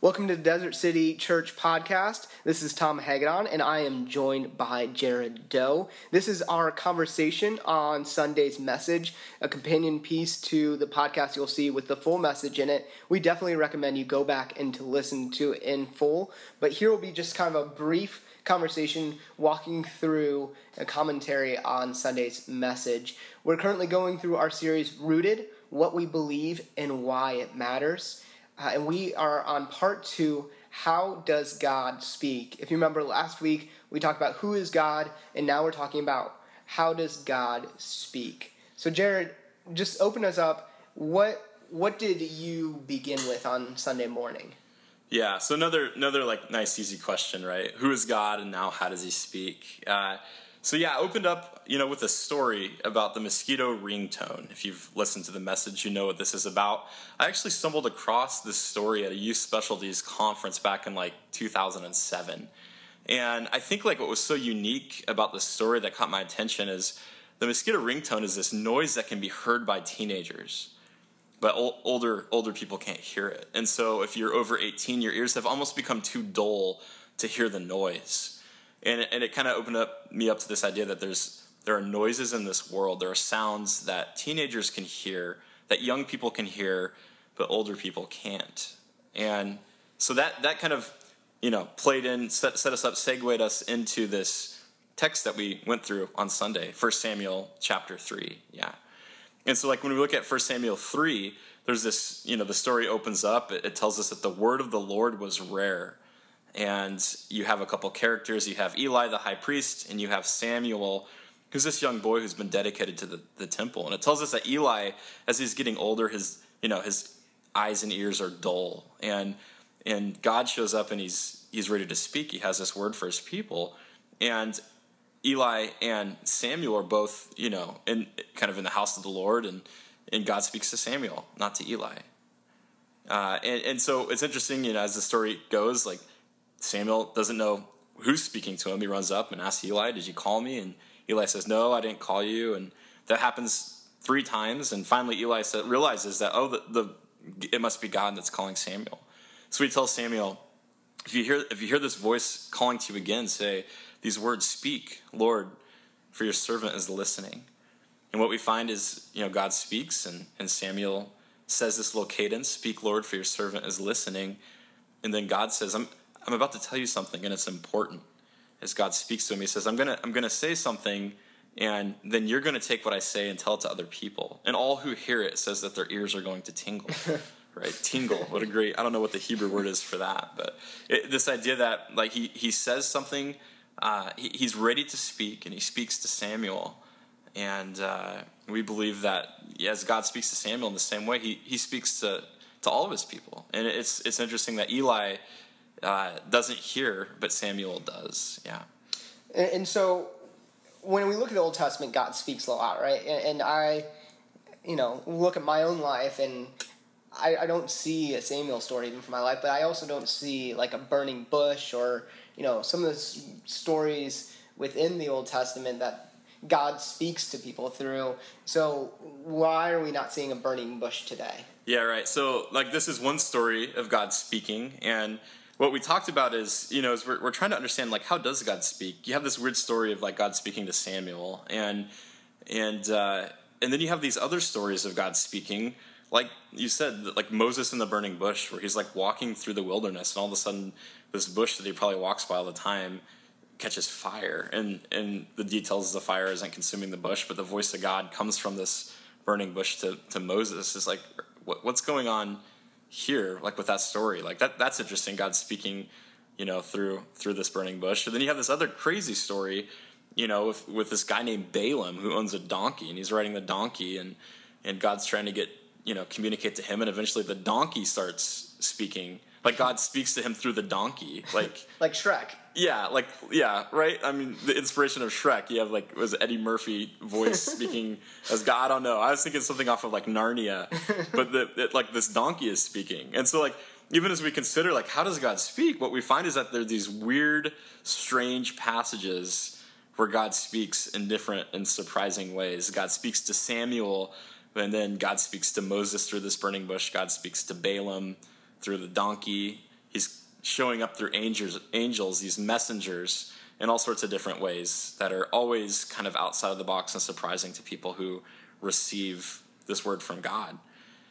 Welcome to the Desert City Church podcast. This is Tom Hagedon, and I am joined by Jared Doe. This is our conversation on Sunday's message, a companion piece to the podcast you'll see with the full message in it. We definitely recommend you go back and to listen to it in full, but here will be just kind of a brief conversation walking through a commentary on Sunday's message. We're currently going through our series Rooted, What We Believe and Why It Matters. Uh, and we are on part two How Does God Speak? If you remember last week, we talked about who is God, and now we're talking about how does God speak? So, Jared, just open us up. What what did you begin with on Sunday morning? Yeah, so another another like nice easy question, right? Who is God, and now how does He speak? Uh, so yeah, I opened up, you know, with a story about the mosquito ringtone. If you've listened to the message, you know what this is about. I actually stumbled across this story at a youth specialties conference back in like 2007. And I think like what was so unique about this story that caught my attention is the mosquito ringtone is this noise that can be heard by teenagers but older older people can't hear it. And so if you're over 18, your ears have almost become too dull to hear the noise and it, and it kind of opened up me up to this idea that there's there are noises in this world. There are sounds that teenagers can hear that young people can hear but older people can't. And so that that kind of you know played in set, set us up segued us into this text that we went through on sunday 1 samuel chapter 3 yeah. And so like when we look at 1 samuel 3 there's this you know the story opens up. It, it tells us that the word of the lord was rare and you have a couple characters. You have Eli, the high priest, and you have Samuel, who's this young boy who's been dedicated to the, the temple. And it tells us that Eli, as he's getting older, his you know his eyes and ears are dull, and and God shows up and he's he's ready to speak. He has this word for his people, and Eli and Samuel are both you know in kind of in the house of the Lord, and and God speaks to Samuel, not to Eli. Uh, and, and so it's interesting, you know, as the story goes, like Samuel doesn't know who's speaking to him. He runs up and asks Eli, Did you call me? And Eli says, No, I didn't call you. And that happens three times. And finally, Eli realizes that, oh, the, the, it must be God that's calling Samuel. So he tells Samuel, if you, hear, if you hear this voice calling to you again, say, These words speak, Lord, for your servant is listening. And what we find is, you know, God speaks, and, and Samuel says this little cadence, Speak, Lord, for your servant is listening. And then God says, I'm, I'm about to tell you something and it's important. As God speaks to him, he says, I'm gonna, I'm gonna say something, and then you're gonna take what I say and tell it to other people. And all who hear it says that their ears are going to tingle. right? Tingle. What a great, I don't know what the Hebrew word is for that, but it, this idea that like he, he says something, uh, he, he's ready to speak and he speaks to Samuel. And uh, we believe that as God speaks to Samuel in the same way, he, he speaks to, to all of his people. And it's, it's interesting that Eli uh, doesn't hear, but Samuel does. Yeah. And, and, so when we look at the Old Testament, God speaks a lot, right? And, and I, you know, look at my own life and I, I, don't see a Samuel story even for my life, but I also don't see like a burning bush or, you know, some of the stories within the Old Testament that God speaks to people through. So why are we not seeing a burning bush today? Yeah, right. So like this is one story of God speaking and what we talked about is you know is we're, we're trying to understand like how does god speak? You have this weird story of like god speaking to samuel and and uh, and then you have these other stories of god speaking. Like you said like moses in the burning bush where he's like walking through the wilderness and all of a sudden this bush that he probably walks by all the time catches fire. And and the details of the fire isn't consuming the bush but the voice of god comes from this burning bush to, to moses. Is like what, what's going on here, like with that story. Like that that's interesting. God speaking, you know, through through this burning bush. And then you have this other crazy story, you know, with, with this guy named Balaam who owns a donkey and he's riding the donkey and and God's trying to get, you know, communicate to him and eventually the donkey starts speaking. Like God speaks to him through the donkey. Like like Shrek. Yeah, like yeah, right. I mean, the inspiration of Shrek. You have like was Eddie Murphy voice speaking as God. I don't know. I was thinking something off of like Narnia, but the, it, like this donkey is speaking, and so like even as we consider like how does God speak, what we find is that there are these weird, strange passages where God speaks in different and surprising ways. God speaks to Samuel, and then God speaks to Moses through this burning bush. God speaks to Balaam through the donkey he's showing up through angels, angels, these messengers, in all sorts of different ways that are always kind of outside of the box and surprising to people who receive this word from God.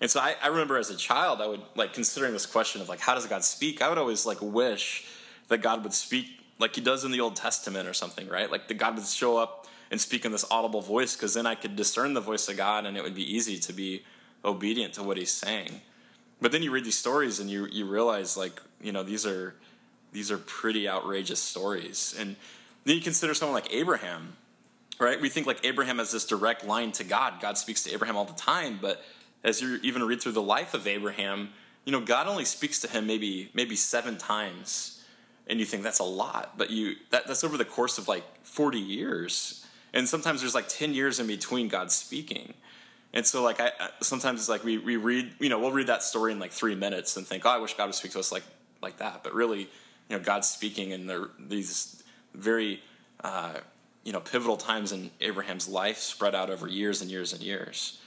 And so I, I remember as a child, I would like considering this question of like, how does God speak? I would always like wish that God would speak like he does in the Old Testament or something, right? Like that God would show up and speak in this audible voice because then I could discern the voice of God and it would be easy to be obedient to what he's saying. But then you read these stories and you you realize like, you know, these are these are pretty outrageous stories. And then you consider someone like Abraham, right? We think like Abraham has this direct line to God. God speaks to Abraham all the time, but as you even read through the life of Abraham, you know, God only speaks to him maybe maybe seven times. And you think that's a lot, but you that, that's over the course of like 40 years. And sometimes there's like 10 years in between God speaking. And so like I sometimes it's like we, we read, you know, we'll read that story in like three minutes and think, oh, I wish God would speak to us like like that. But really, you know, God's speaking in the, these very uh, you know pivotal times in Abraham's life, spread out over years and years and years.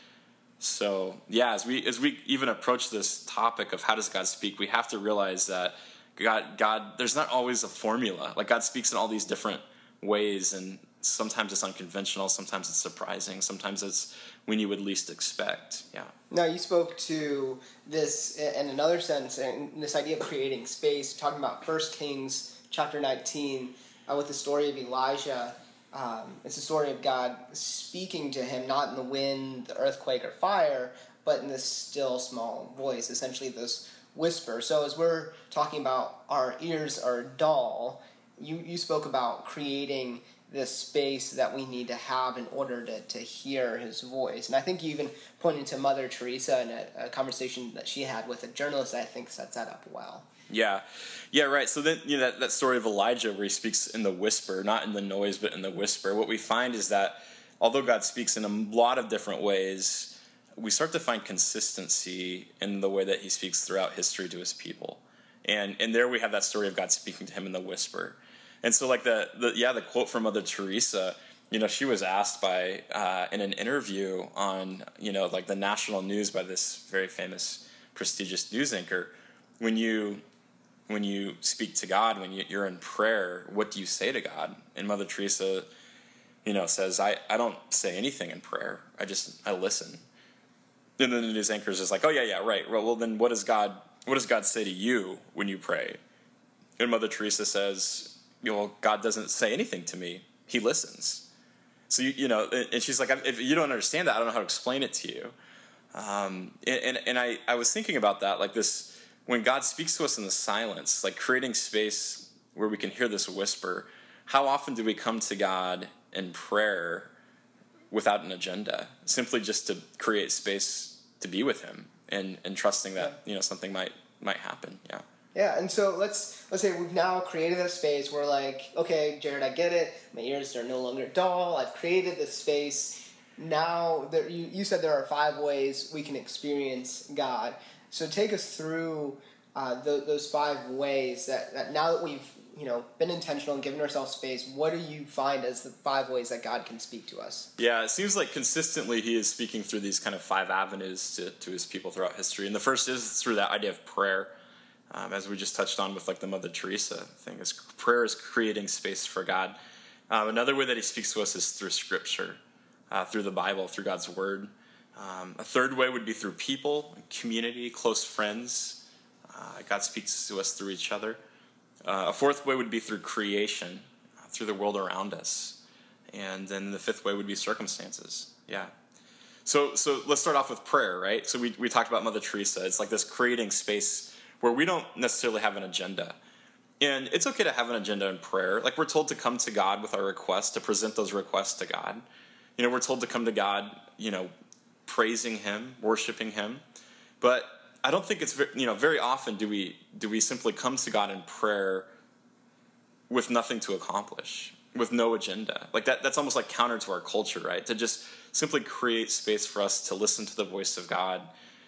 So yeah, as we as we even approach this topic of how does God speak, we have to realize that God God there's not always a formula. Like God speaks in all these different ways, and sometimes it's unconventional, sometimes it's surprising, sometimes it's when you would least expect. Yeah. Now you spoke to this in another sense, and this idea of creating space, talking about First Kings chapter nineteen, uh, with the story of Elijah. Um, it's a story of God speaking to him, not in the wind, the earthquake, or fire, but in this still small voice, essentially this whisper. So as we're talking about our ears are dull, you, you spoke about creating this space that we need to have in order to, to hear his voice. And I think you even pointed to Mother Teresa in a, a conversation that she had with a journalist that I think sets that up well. Yeah, yeah, right. So then, you know, that, that story of Elijah where he speaks in the whisper, not in the noise, but in the whisper. What we find is that although God speaks in a lot of different ways, we start to find consistency in the way that he speaks throughout history to his people. And and there we have that story of God speaking to him in the whisper. And so, like the, the yeah, the quote from Mother Teresa, you know, she was asked by uh, in an interview on you know like the national news by this very famous, prestigious news anchor, when you when you speak to God, when you, you're in prayer, what do you say to God? And Mother Teresa, you know, says, I, I don't say anything in prayer. I just, I listen. And then the news anchor is like, oh yeah, yeah, right. Well, well, then what does God, what does God say to you when you pray? And Mother Teresa says, know, God doesn't say anything to me. He listens. So, you, you know, and she's like, if you don't understand that, I don't know how to explain it to you. Um, and, and, and I, I was thinking about that, like this, when God speaks to us in the silence, like creating space where we can hear this whisper, how often do we come to God in prayer without an agenda, simply just to create space to be with Him and, and trusting that you know something might might happen? Yeah. Yeah, and so let's let's say we've now created a space. We're like, okay, Jared, I get it. My ears are no longer dull. I've created this space. Now, you you said there are five ways we can experience God. So take us through uh, those five ways that, that now that we've you know been intentional and given ourselves space, what do you find as the five ways that God can speak to us? Yeah, it seems like consistently He is speaking through these kind of five avenues to, to His people throughout history, and the first is through that idea of prayer. Um, as we just touched on with like the Mother Teresa thing, is prayer is creating space for God. Um, another way that He speaks to us is through Scripture, uh, through the Bible, through God's Word. Um, a third way would be through people, community, close friends. Uh, God speaks to us through each other. Uh, a fourth way would be through creation, uh, through the world around us. And then the fifth way would be circumstances. Yeah. So, so let's start off with prayer, right? So we, we talked about Mother Teresa. It's like this creating space where we don't necessarily have an agenda. And it's okay to have an agenda in prayer. Like we're told to come to God with our requests, to present those requests to God. You know, we're told to come to God, you know, praising Him, worshiping Him. But I don't think it's you know very often do we do we simply come to God in prayer with nothing to accomplish, with no agenda. Like that that's almost like counter to our culture, right? To just simply create space for us to listen to the voice of God,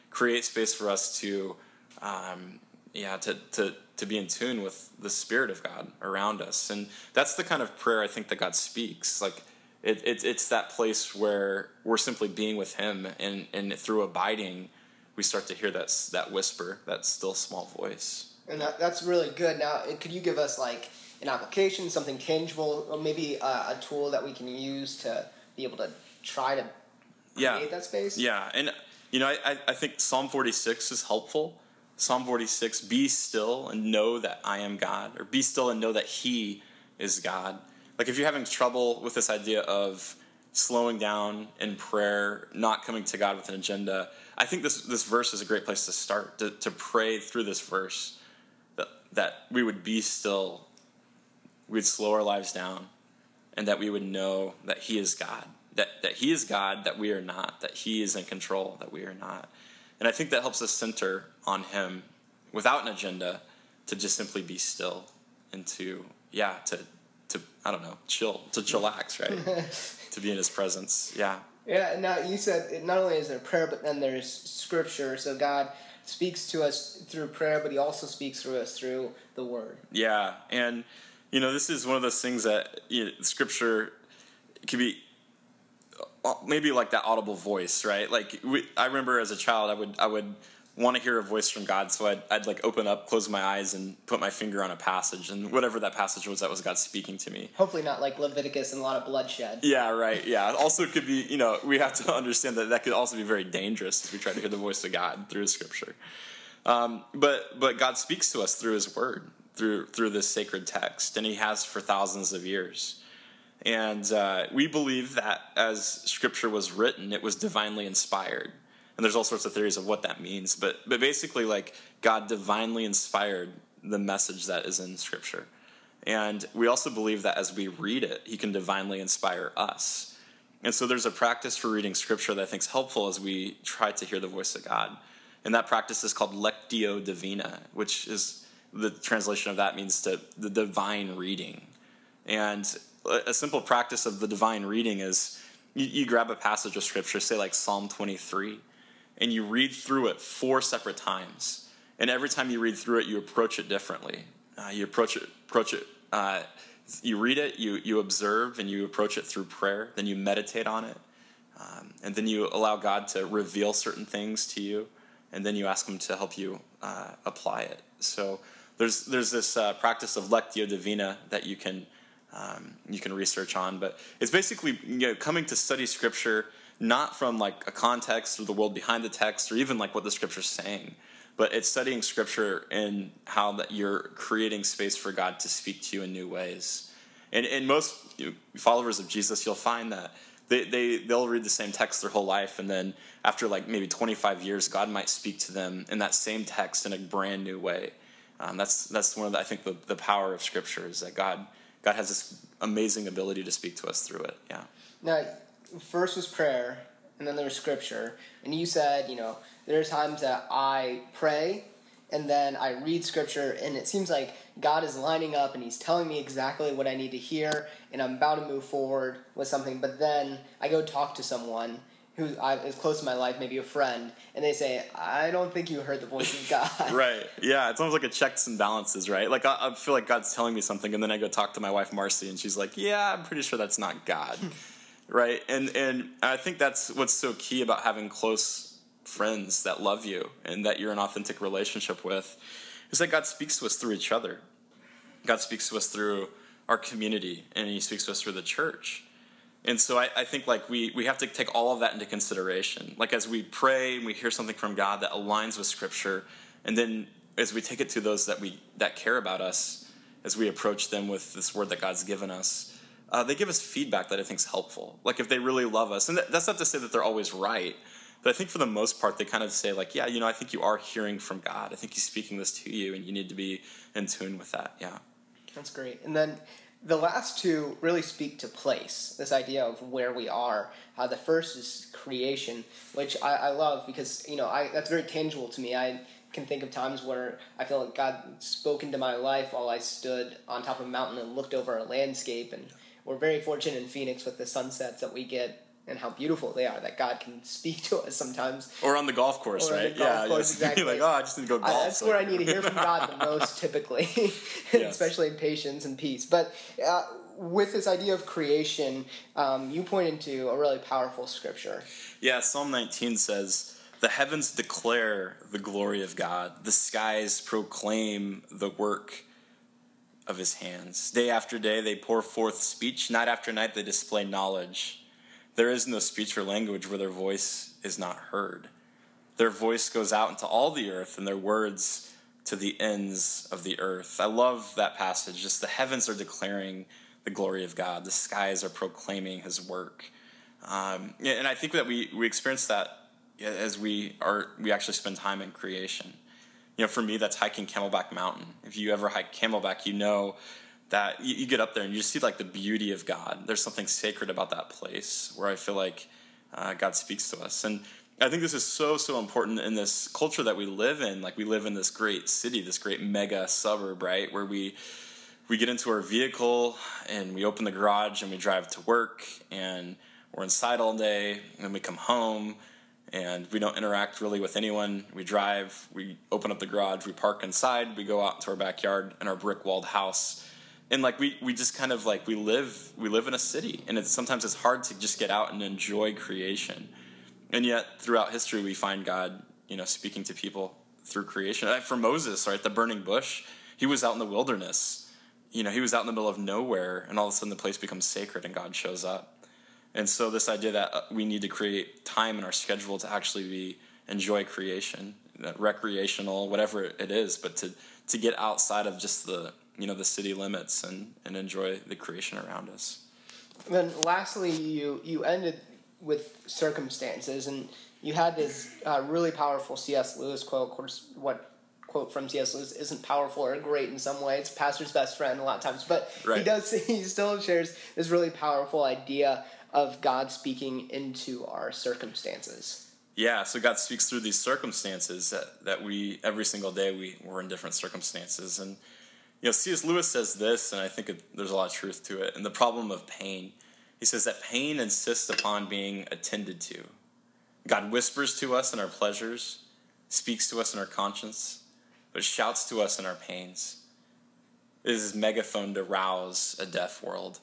create space for us to um, yeah to to to be in tune with the spirit of God around us. And that's the kind of prayer I think that God speaks. Like it, it, it's that place where we're simply being with Him, and, and through abiding, we start to hear that, that whisper, that still small voice. And that, that's really good. Now, could you give us like an application, something tangible, or maybe a, a tool that we can use to be able to try to yeah. create that space? Yeah, and you know, I, I think Psalm 46 is helpful. Psalm 46, be still and know that I am God, or be still and know that He is God. Like if you're having trouble with this idea of slowing down in prayer, not coming to God with an agenda, I think this, this verse is a great place to start, to, to pray through this verse, that, that we would be still, we'd slow our lives down, and that we would know that He is God that, that He is God, that we are not, that He is in control, that we are not. And I think that helps us center on Him without an agenda to just simply be still and to, yeah, to, to I don't know, chill, to chillax, right? to be in His presence. Yeah. Yeah, now you said not only is there prayer, but then there's scripture. So God speaks to us through prayer, but He also speaks through us through the Word. Yeah, and you know this is one of those things that you know, Scripture can be maybe like that audible voice, right? Like we, I remember as a child, I would I would want to hear a voice from God, so I'd, I'd like open up, close my eyes, and put my finger on a passage, and whatever that passage was, that was God speaking to me. Hopefully, not like Leviticus and a lot of bloodshed. Yeah, right. Yeah. Also, it could be you know we have to understand that that could also be very dangerous if we try to hear the voice of God through Scripture. Um, but but God speaks to us through His Word, through through this sacred text, and He has for thousands of years. And uh, we believe that as Scripture was written, it was divinely inspired. And there's all sorts of theories of what that means, but but basically, like God divinely inspired the message that is in Scripture. And we also believe that as we read it, He can divinely inspire us. And so there's a practice for reading Scripture that I think is helpful as we try to hear the voice of God. And that practice is called Lectio Divina, which is the translation of that means to the divine reading. And a simple practice of the divine reading is you, you, grab a passage of scripture, say like Psalm 23, and you read through it four separate times. And every time you read through it, you approach it differently. Uh, you approach it, approach it. Uh, you read it, you you observe, and you approach it through prayer. Then you meditate on it, um, and then you allow God to reveal certain things to you, and then you ask Him to help you uh, apply it. So there's there's this uh, practice of lectio divina that you can um, you can research on. But it's basically you know, coming to study Scripture not from like a context or the world behind the text or even like what the Scripture's saying, but it's studying Scripture and how that you're creating space for God to speak to you in new ways. And, and most followers of Jesus, you'll find that they, they, they'll read the same text their whole life, and then after like maybe 25 years, God might speak to them in that same text in a brand new way. Um, that's, that's one of the, I think the, the power of Scripture is that God God has this amazing ability to speak to us through it. Yeah. Now, first was prayer, and then there was scripture. And you said, you know, there are times that I pray and then I read scripture, and it seems like God is lining up and He's telling me exactly what I need to hear, and I'm about to move forward with something. But then I go talk to someone, who is close to my life, maybe a friend, and they say, "I don't think you heard the voice of God." right. Yeah. It's almost like a checks and balances, right? Like I, I, feel like God's telling me something, and then I go talk to my wife Marcy, and she's like, "Yeah, I'm pretty sure that's not God." Hmm. right. And and I think that's what's so key about having close friends that love you and that you're in an authentic relationship with, is that God speaks to us through each other. God speaks to us through our community, and He speaks to us through the church. And so I, I, think like we, we have to take all of that into consideration. Like as we pray and we hear something from God that aligns with Scripture, and then as we take it to those that we that care about us, as we approach them with this word that God's given us, uh, they give us feedback that I think is helpful. Like if they really love us, and that's not to say that they're always right, but I think for the most part they kind of say like, yeah, you know, I think you are hearing from God. I think He's speaking this to you, and you need to be in tune with that. Yeah, that's great. And then the last two really speak to place, this idea of where we are. Uh, the first is creation, which I, I love because you know I, that's very tangible to me. I can think of times where I feel like God spoke into my life while I stood on top of a mountain and looked over a landscape. And we're very fortunate in Phoenix with the sunsets that we get and how beautiful they are that God can speak to us sometimes. Or on the golf course, or right? Golf yeah, course, exactly. like, oh, I just need to go golf. I, that's where I need to hear from God the most, typically, yes. especially in patience and peace. But uh, with this idea of creation, um, you pointed to a really powerful scripture. Yeah, Psalm 19 says, The heavens declare the glory of God. The skies proclaim the work of his hands. Day after day, they pour forth speech. Night after night, they display knowledge. There is no speech or language where their voice is not heard. Their voice goes out into all the earth, and their words to the ends of the earth. I love that passage. Just the heavens are declaring the glory of God, the skies are proclaiming his work. Um, and I think that we, we experience that as we are we actually spend time in creation you know, for me, that's hiking Camelback Mountain. If you ever hike Camelback, you know that you, you, get up there and you see like the beauty of God. There's something sacred about that place where I feel like uh, God speaks to us. And I think this is so, so important in this culture that we live in. Like we live in this great city, this great mega suburb, right? Where we, we get into our vehicle and we open the garage and we drive to work and we're inside all day and we come home and we don't interact really with anyone. We drive, we open up the garage, we park inside, we go out to our backyard in our brick walled house. And like we, we just kind of like we live we live in a city and it's sometimes it's hard to just get out and enjoy creation. And yet throughout history we find God, you know, speaking to people through creation. For Moses, right, the burning bush, he was out in the wilderness. You know, he was out in the middle of nowhere and all of a sudden the place becomes sacred and God shows up. And so this idea that uh, we need to create time in our schedule to actually be enjoy creation, recreational, whatever it is, but to to get outside of just the you know the city limits and and enjoy the creation around us. then lastly, you you ended with circumstances, and you had this uh, really powerful C.S. Lewis quote. Of course, what quote from C.S. Lewis isn't powerful or great in some way. It's pastor's best friend a lot of times, but right. he does. He still shares this really powerful idea of God speaking into our circumstances. Yeah, so God speaks through these circumstances that, that we, every single day, we, we're in different circumstances. And, you know, C.S. Lewis says this, and I think it, there's a lot of truth to it, and the problem of pain. He says that pain insists upon being attended to. God whispers to us in our pleasures, speaks to us in our conscience, but shouts to us in our pains. It is his megaphone to rouse a deaf world.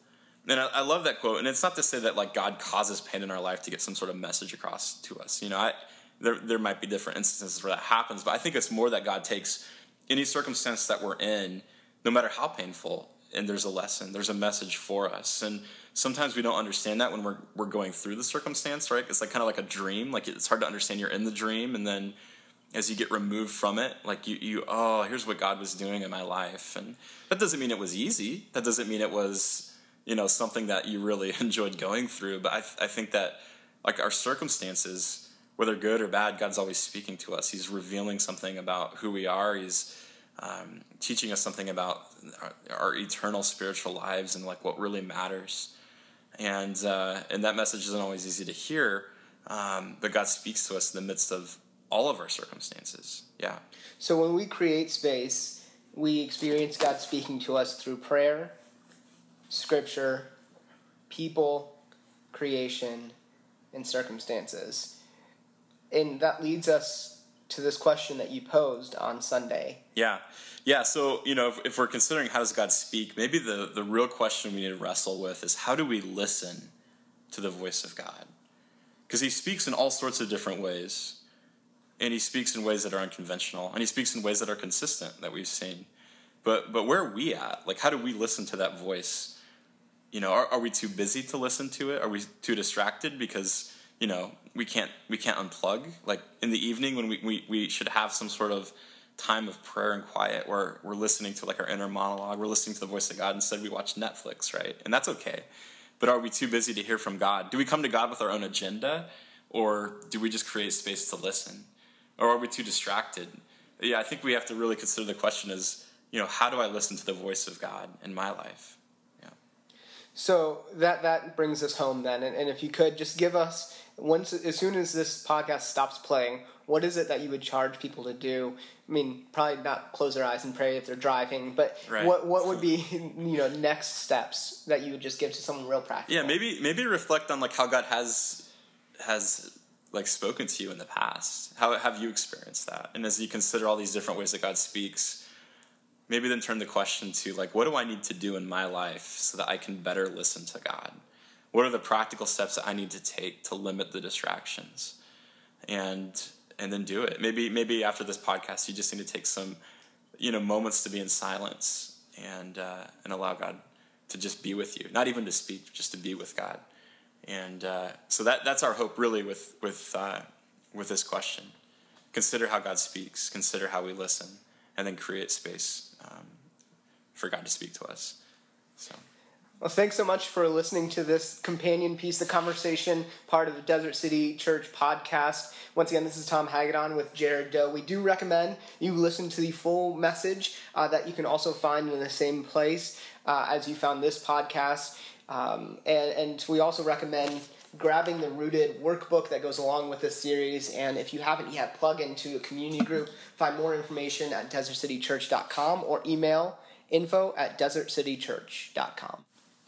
And I, I, love that quote. And it's not to say that like God causes pain in our life to get some sort of message across to us. You know, I, there there might be different instances where that happens, but I think it's more that God takes any circumstance that we're in, no matter how painful, and there's a lesson, there's a message for us. And sometimes we don't understand that when we're we're going through the circumstance, right? It's like kind of like a dream. Like it's hard to understand you're in the dream, and then as you get removed from it, like you you oh, here's what God was doing in my life, and that doesn't mean it was easy. That doesn't mean it was you know something that you really enjoyed going through. But I, th- I think that like our circumstances, whether good or bad, God's always speaking to us. He's revealing something about who we are. He's um, teaching us something about our, our, eternal spiritual lives and like what really matters. And uh, and that message isn't always easy to hear, um, but God speaks to us in the midst of all of our circumstances. Yeah. So when we create space, we experience God speaking to us through prayer, scripture, people, creation, and circumstances. And that leads us to this question that you posed on Sunday. Yeah. Yeah, so, you know, if, if, we're considering how does God speak, maybe the, the real question we need to wrestle with is how do we listen to the voice of God? Because he speaks in all sorts of different ways. And he speaks in ways that are unconventional. And he speaks in ways that are consistent that we've seen. But but where are we at? Like how do we listen to that voice? you know, are, are we too busy to listen to it? Are we too distracted because you know we can't we can't unplug? Like in the evening when we, we, we should have some sort of time of prayer and quiet where we're listening to like our inner monologue, we're listening to the voice of God. Instead, we watch Netflix, right? And that's okay. But are we too busy to hear from God? Do we come to God with our own agenda, or do we just create space to listen? Or are we too distracted? Yeah, I think we have to really consider the question: is you know, how do I listen to the voice of God in my life? So that that brings us home then, and, and if you could just give us once as soon as this podcast stops playing, what is it that you would charge people to do? I mean, probably not close their eyes and pray if they're driving, but right. what what would be you know next steps that you would just give to someone real practical? Yeah, maybe maybe reflect on like how God has has like spoken to you in the past. How have you experienced that? And as you consider all these different ways that God speaks, maybe then turn the question to like what do i need to do in my life so that i can better listen to god what are the practical steps that i need to take to limit the distractions and and then do it. Maybe maybe after this podcast, you just need to take some, you know, moments to be in silence and uh, and allow God to just be with you. Not even to speak, just to be with God. And uh, so that that's our hope, really, with with uh, with this question. Consider how God speaks. Consider how we listen, and then create space um, for God to speak to us. So. Well, thanks so much for listening to this companion piece, the conversation part of the Desert City Church podcast. Once again, this is Tom Hagedon with Jared Doe. We do recommend you listen to the full message uh, that you can also find in the same place uh, as you found this podcast. Um, and, and we also recommend grabbing the Rooted workbook that goes along with this series. And if you haven't yet, plug into a community group. Find more information at desertcitychurch.com or email info at desertcitychurch.com.